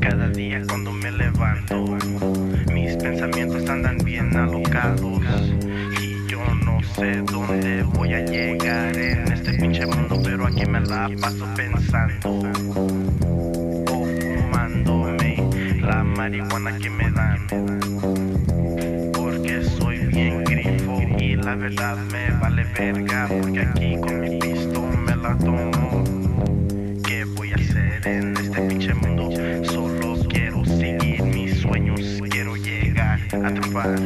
Cada día cuando me levanto, mis pensamientos andan bien alocados. Y yo no sé dónde voy a llegar en este pinche mundo, pero aquí me la paso pensando. O fumándome la marihuana que me dan. La verdad me vale verga. Porque aquí con mi pistón me la tomo. ¿Qué voy a hacer en este pinche mundo? Solo quiero seguir mis sueños. Quiero llegar a triunfar.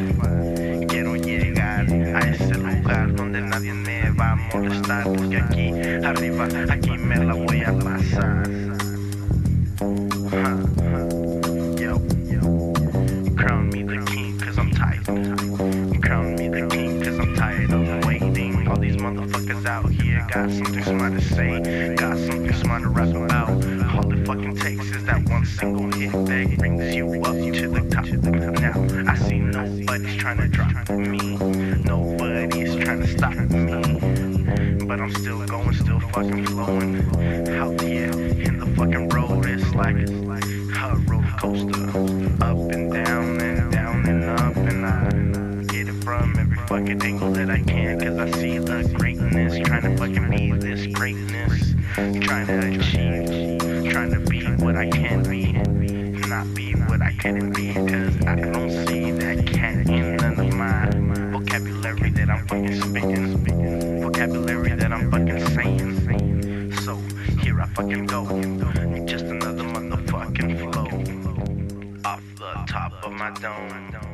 Quiero llegar a ese lugar donde nadie me va a molestar. Porque aquí arriba, aquí me la voy a pasar. Yo, yo. Crown me the king cause I'm tired. Tired of waiting. All these motherfuckers out here got something smart to say. Got something smart to rap about. All it fucking takes is that one single hit that brings you up to the top. Now, I see nobody's trying to drop me. Nobody's trying to stop me. But I'm still going, still fucking flowing. Out here in the fucking road, it's like a roller coaster. From every fucking angle that I can. Cause I see the greatness. Trying to fucking be this greatness. Trying to achieve. Trying to be what I can be. Not be what I couldn't be. Cause I don't see that cat in none of my vocabulary that I'm fucking spitting. Vocabulary that I'm fucking saying. So here I fucking go. Just another motherfucking flow. Off the top of my dome.